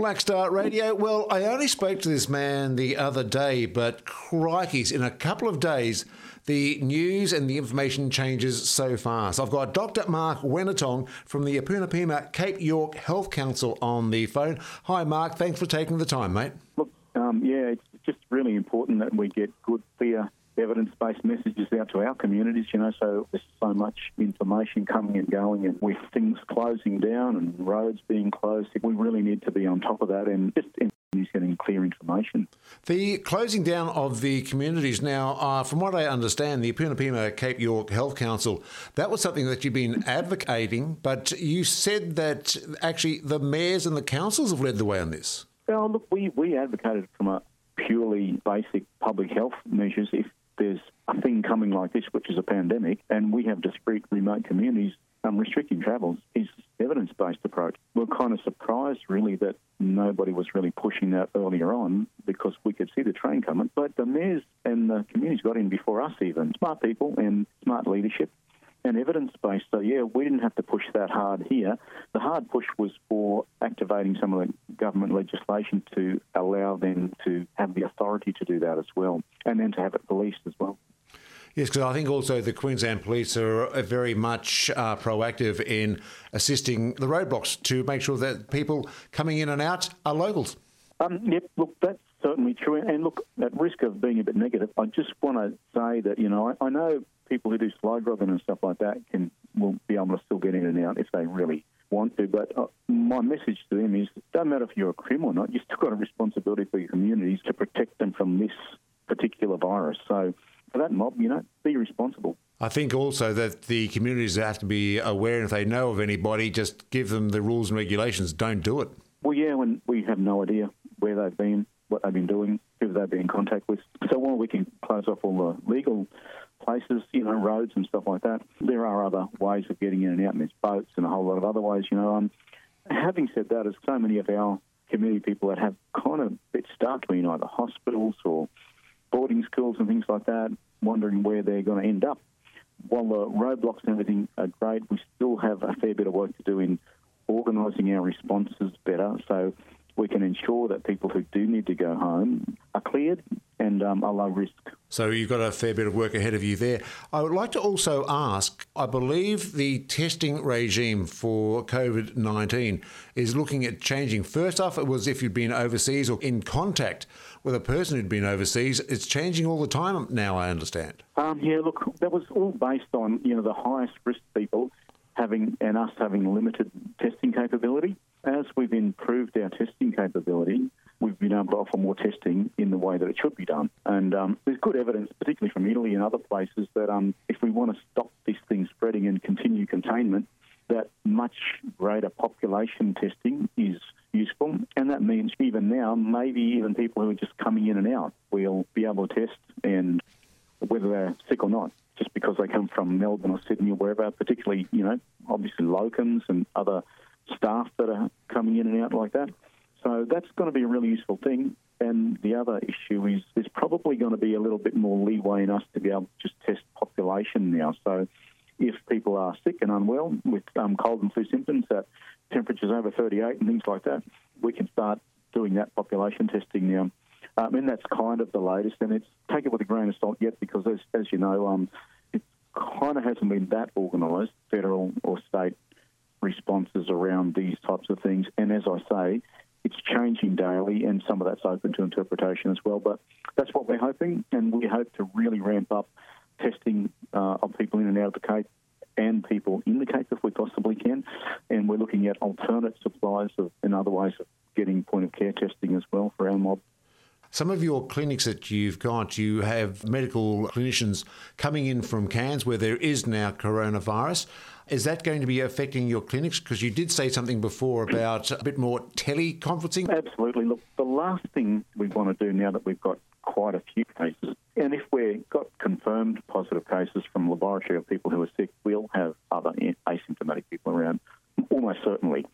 Black Star Radio. Well, I only spoke to this man the other day, but crikeys, in a couple of days, the news and the information changes so fast. I've got Dr. Mark Wenitong from the Apunipima Cape York Health Council on the phone. Hi, Mark. Thanks for taking the time, mate. Look, um, yeah, it's just really important that we get good, clear evidence-based messages out to our communities, you know, so there's so much information coming and going and with things closing down and roads being closed, we really need to be on top of that and just getting clear information. The closing down of the communities now, uh, from what I understand, the Apunipima Cape York Health Council, that was something that you've been advocating, but you said that actually the mayors and the councils have led the way on this. Well, look, we, we advocated from a purely basic public health measures. If there's a thing coming like this, which is a pandemic, and we have discrete remote communities, um, restricting travels is evidence-based approach. We're kind of surprised, really, that nobody was really pushing that earlier on because we could see the train coming. But the mayors and the communities got in before us, even smart people and smart leadership and evidence based. So, yeah, we didn't have to push that hard here. The hard push was for activating some of the government legislation to allow them to have the authority to do that as well, and then to have it policed as well. Yes, because I think also the Queensland Police are very much uh, proactive in assisting the roadblocks to make sure that people coming in and out are locals. Um, yep, look, that's certainly true. And look, at risk of being a bit negative, I just want to say that, you know, I, I know people who do slow driving and stuff like that can will be able to still get in and out if they really want to. But uh, my message to them is, don't matter if you're a crim or not, you've still got a responsibility for your communities to protect them from this particular virus. So for that mob, you know, be responsible. I think also that the communities have to be aware, and if they know of anybody, just give them the rules and regulations. Don't do it. Well, yeah, when we have no idea where they've been, what they've been doing, who they've been in contact with. So while we can close off all the legal places, you know, roads and stuff like that, there are other ways of getting in and out, and there's boats and a whole lot of other ways, you know. Um, having said that, there's so many of our community people that have kind of bit stuck between either hospitals or boarding schools and things like that, wondering where they're going to end up. While the roadblocks and everything are great, we still have a fair bit of work to do in organising our responses better so we can ensure that people who do need to go home are cleared and um, are low risk. So you've got a fair bit of work ahead of you there. I would like to also ask I believe the testing regime for COVID 19 is looking at changing. First off, it was if you'd been overseas or in contact with a person who'd been overseas. It's changing all the time now, I understand. Um, yeah, look, that was all based on you know the highest risk people having and us having limited testing capability. As we've improved our testing capability, we've been able to offer more testing in the way that it should be done. And um, there's good evidence, particularly from Italy and other places, that um, if we want to stop this thing spreading and continue containment, that much greater population testing is useful. And that means even now, maybe even people who are just coming in and out we'll be able to test and whether they're sick or not, because they come from Melbourne or Sydney or wherever, particularly, you know, obviously locums and other staff that are coming in and out like that. So that's going to be a really useful thing. And the other issue is there's probably going to be a little bit more leeway in us to be able to just test population now. So if people are sick and unwell with um, cold and flu symptoms, that temperatures over 38 and things like that, we can start doing that population testing now. Um, and that's kind of the latest. And it's take it with a grain of salt yet because, as, as you know, um, kind of hasn't been that organised, federal or state responses around these types of things. And as I say, it's changing daily, and some of that's open to interpretation as well. But that's what we're hoping, and we hope to really ramp up testing uh, of people in and out of the Cape and people in the Cape if we possibly can. And we're looking at alternate supplies of, and other ways of getting point of care testing as well for our mob. Some of your clinics that you've got, you have medical clinicians coming in from Cairns where there is now coronavirus. Is that going to be affecting your clinics? Because you did say something before about a bit more teleconferencing. Absolutely. Look, the last thing we want to do now that we've got quite a few cases, and if we've got confirmed positive cases from laboratory of people who are sick, we'll have other asymptomatic people around, almost certainly.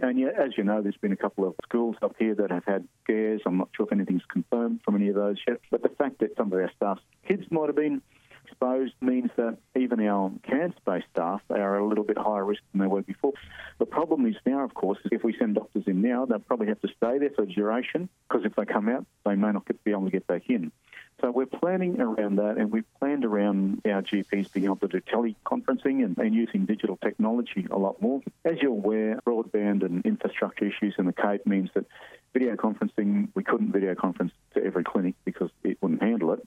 And yeah, as you know, there's been a couple of schools up here that have had scares. I'm not sure if anything's confirmed from any of those yet. But the fact that some of our staff's kids might have been exposed means that even our Cairns-based staff are a little bit higher risk than they were before. The problem is now, of course, is if we send doctors in now, they'll probably have to stay there for a duration because if they come out, they may not be able to get back in. So we're planning around that, and we've planned around our GPs being able to do teleconferencing and, and, using digital technology a lot more. As you're aware, broadband and infrastructure issues in the Cape means that video conferencing, we couldn't video conference to every clinic because it wouldn't handle it.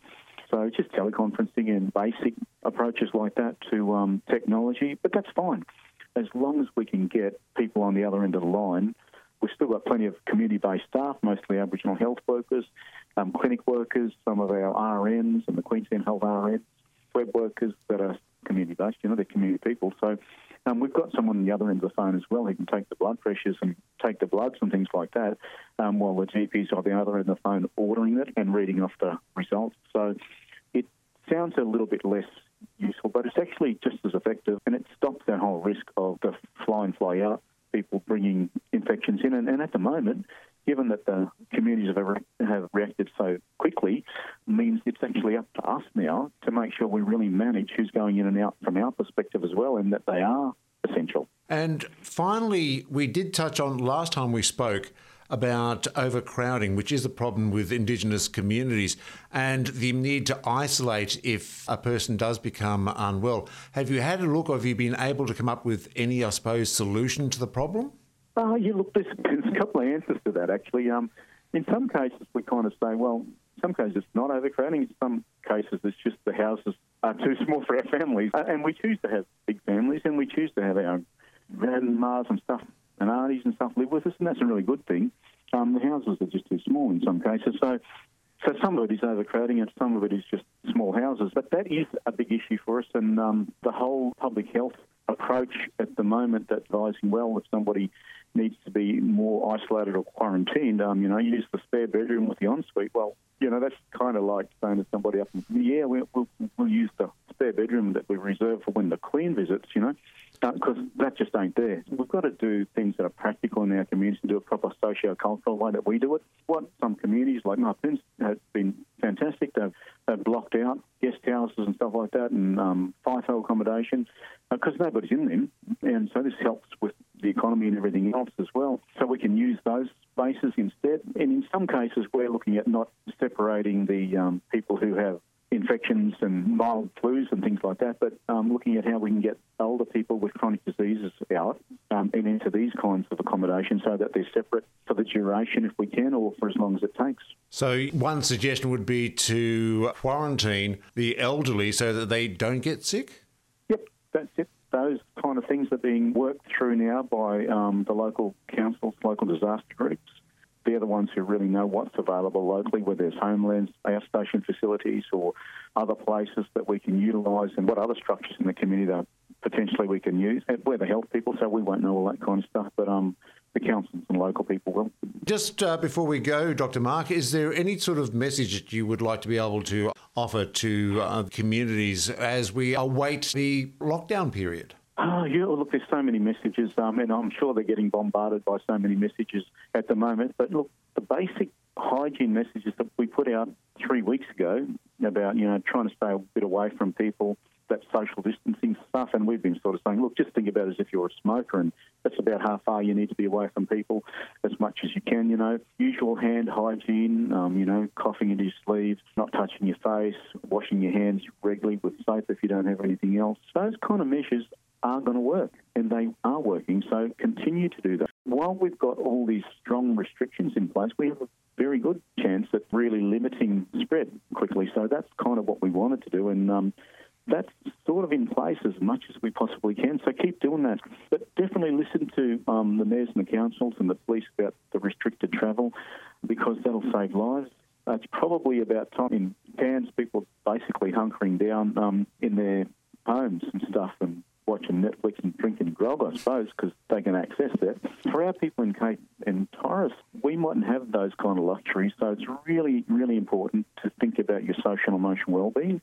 So just teleconferencing and basic approaches like that to um, technology, but that's fine. As long as we can get people on the other end of the line We've still got plenty of community-based staff, mostly Aboriginal health workers, um, clinic workers, some of our RNs and the Queensland Health RNs, web workers that are community-based. You know, they're community people. So um, we've got someone on the other end of the phone as well who can take the blood pressures and take the bloods and things like that, um, while the GPs on the other end of the phone ordering it and reading off the results. So it sounds a little bit less useful, but it's actually just as effective, and it stops that whole risk of the fly-in, fly-out people bringing infections in. And, and at the moment, given that the communities have, have reacted so quickly, means it's actually up to us now to make sure we really manage who's going in and out from our perspective as well, and that they are essential. And finally, we did touch on last time we spoke about overcrowding, which is a problem with Indigenous communities, and the need to isolate if a person does become unwell. Have you had a look, or have you been able to come up with any, I suppose, solution to the problem? Uh, yeah, look, there's, there's a couple of answers to that, actually. Um, in some cases, we kind of say, well, in some cases it's not overcrowding. In some cases, it's just the houses are too small for our families. Uh, and we choose to have big families and we choose to have our grandmas and stuff and aunties and stuff live with us, and that's a really good thing. Um, the houses are just too small in some cases, so so some of it is overcrowding and some of it is just small houses. But that is a big issue for us, and um, the whole public health approach at the moment that advising well if somebody needs to be more isolated or quarantined, um, you know, use the spare bedroom with the ensuite. Well, you know, that's kind of like saying to somebody up, and yeah, we'll, we'll, we'll use the spare bedroom that we reserve for when the Queen visits, you know because uh, that just ain't there. We've got to do things that are practical in our communities and do a proper socio-cultural way that we do it. What some communities like Marpins have been fantastic. They've, they've blocked out guest houses and stuff like that and um, FIFO accommodation because uh, nobody's in them. And so this helps with the economy and everything else as well. So we can use those spaces instead. And in some cases, we're looking at not separating the um, people who have infections and mild flus and things like that, but um, looking at how we can get older people with chronic diseases out um, and into these kinds of accommodation so that they're separate for the duration if we can or for as long as it takes. So, one suggestion would be to quarantine the elderly so that they don't get sick? Yep, that's it. Those kind of things are being worked through now by um, the local councils, local disaster groups they're the ones who really know what's available locally, whether there's homelands, outstation facilities, or other places that we can utilise, and what other structures in the community that potentially we can use. We're the health people, so we won't know all that kind of stuff, but um, the councils and local people will. Just uh, before we go, Dr. Mark, is there any sort of message that you would like to be able to offer to uh, communities as we await the lockdown period? Oh, yeah, look, there's so many messages, um, and I'm sure they're getting bombarded by so many messages at the moment. But look, the basic hygiene messages that we put out three weeks ago about, you know, trying to stay a bit away from people, that social distancing stuff, and we've been sort of saying, look, just think about it as if you're a smoker, and that's about how far you need to be away from people as much as you can, you know. Usual hand hygiene, um, you know, coughing into your sleeves, not touching your face, washing your hands regularly with soap if you don't have anything else. Those kind of measures are going to work, and they are working. So continue to do that. While we've got all these strong restrictions in place, we have a very good chance at really limiting spread quickly. So that's kind of what we wanted to do, and um, that's sort of in place as much as we possibly can. So keep doing that, but definitely listen to um, the mayors and the councils and the police about the restricted travel, because that'll save lives. It's probably about time in Cairns, people basically hunkering down um, in their homes and stuff and watching Netflix and drinking grog, I suppose, because they can access that. For our people in Cape and Torres, we mightn't have those kind of luxuries, so it's really, really important to think about your social and emotional well-being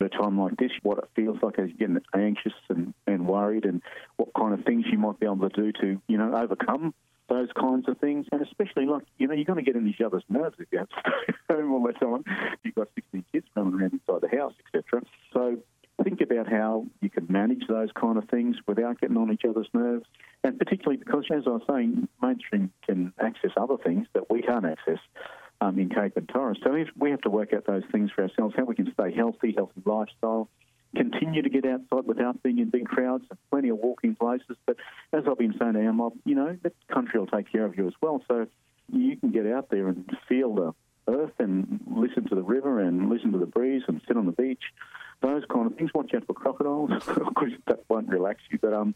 at a time like this, what it feels like as you're getting anxious and, and worried, and what kind of things you might be able to do to, you know, overcome those kinds of things. And especially, like, you know, you're going to get in each other's nerves if you have to stay home all the time. You've got 16 kids running around inside the house, etc. So about how you can manage those kind of things without getting on each other's nerves. And particularly because, as I was saying, mainstream can access other things that we can't access um, in Cape and Torres. So we have to work out those things for ourselves, how we can stay healthy, healthy lifestyle, continue to get outside without being in big crowds, plenty of walking places. But as I've been saying to mob, you know, the country will take care of you as well. So you can get out there and feel the earth and listen to the river and listen to the breeze and sit on the beach. Those kind of things. Watch out for crocodiles because that won't relax you. But um,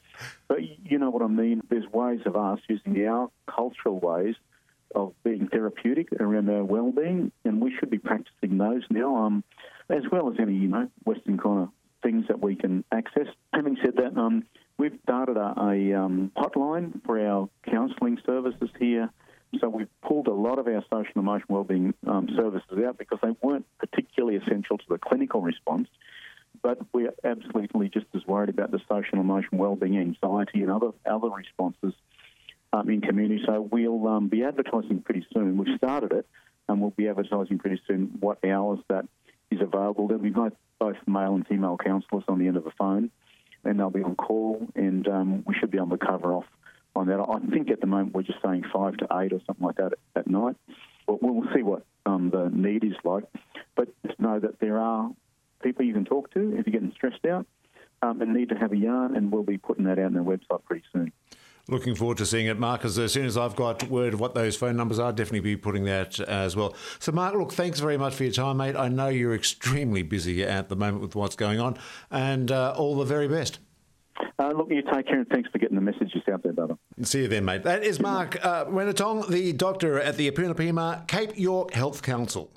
but you know what I mean. There's ways of us using our cultural ways of being therapeutic around our well-being, and we should be practicing those now. Um, as well as any you know Western kind of things that we can access. Having said that, um, we've started a, a um, hotline for our counselling services here. So we've pulled a lot of our social and emotional wellbeing um, services out because they weren't particularly essential to the clinical response. But we're absolutely just as worried about the social and emotional wellbeing, anxiety, and other other responses um, in community. So we'll um, be advertising pretty soon. We've started it, and we'll be advertising pretty soon what hours that is available. There'll be both, both male and female counsellors on the end of the phone, and they'll be on call, and um, we should be able to cover off on that. I think at the moment we're just saying five to eight or something like that at, night. But we'll see what um, the need is like. But just know that there are people you can talk to if you're getting stressed out um, and need to have a yarn, and we'll be putting that out on our website pretty soon. Looking forward to seeing it, Mark. As soon as I've got word of what those phone numbers are, I'll definitely be putting that as well. So, Mark, look, thanks very much for your time, mate. I know you're extremely busy at the moment with what's going on, and uh, all the very best. Uh, look, you take care and thanks for getting the messages out there, brother. See you then, mate. That is Mark uh, Wenitong, the doctor at the Apunipima Cape York Health Council.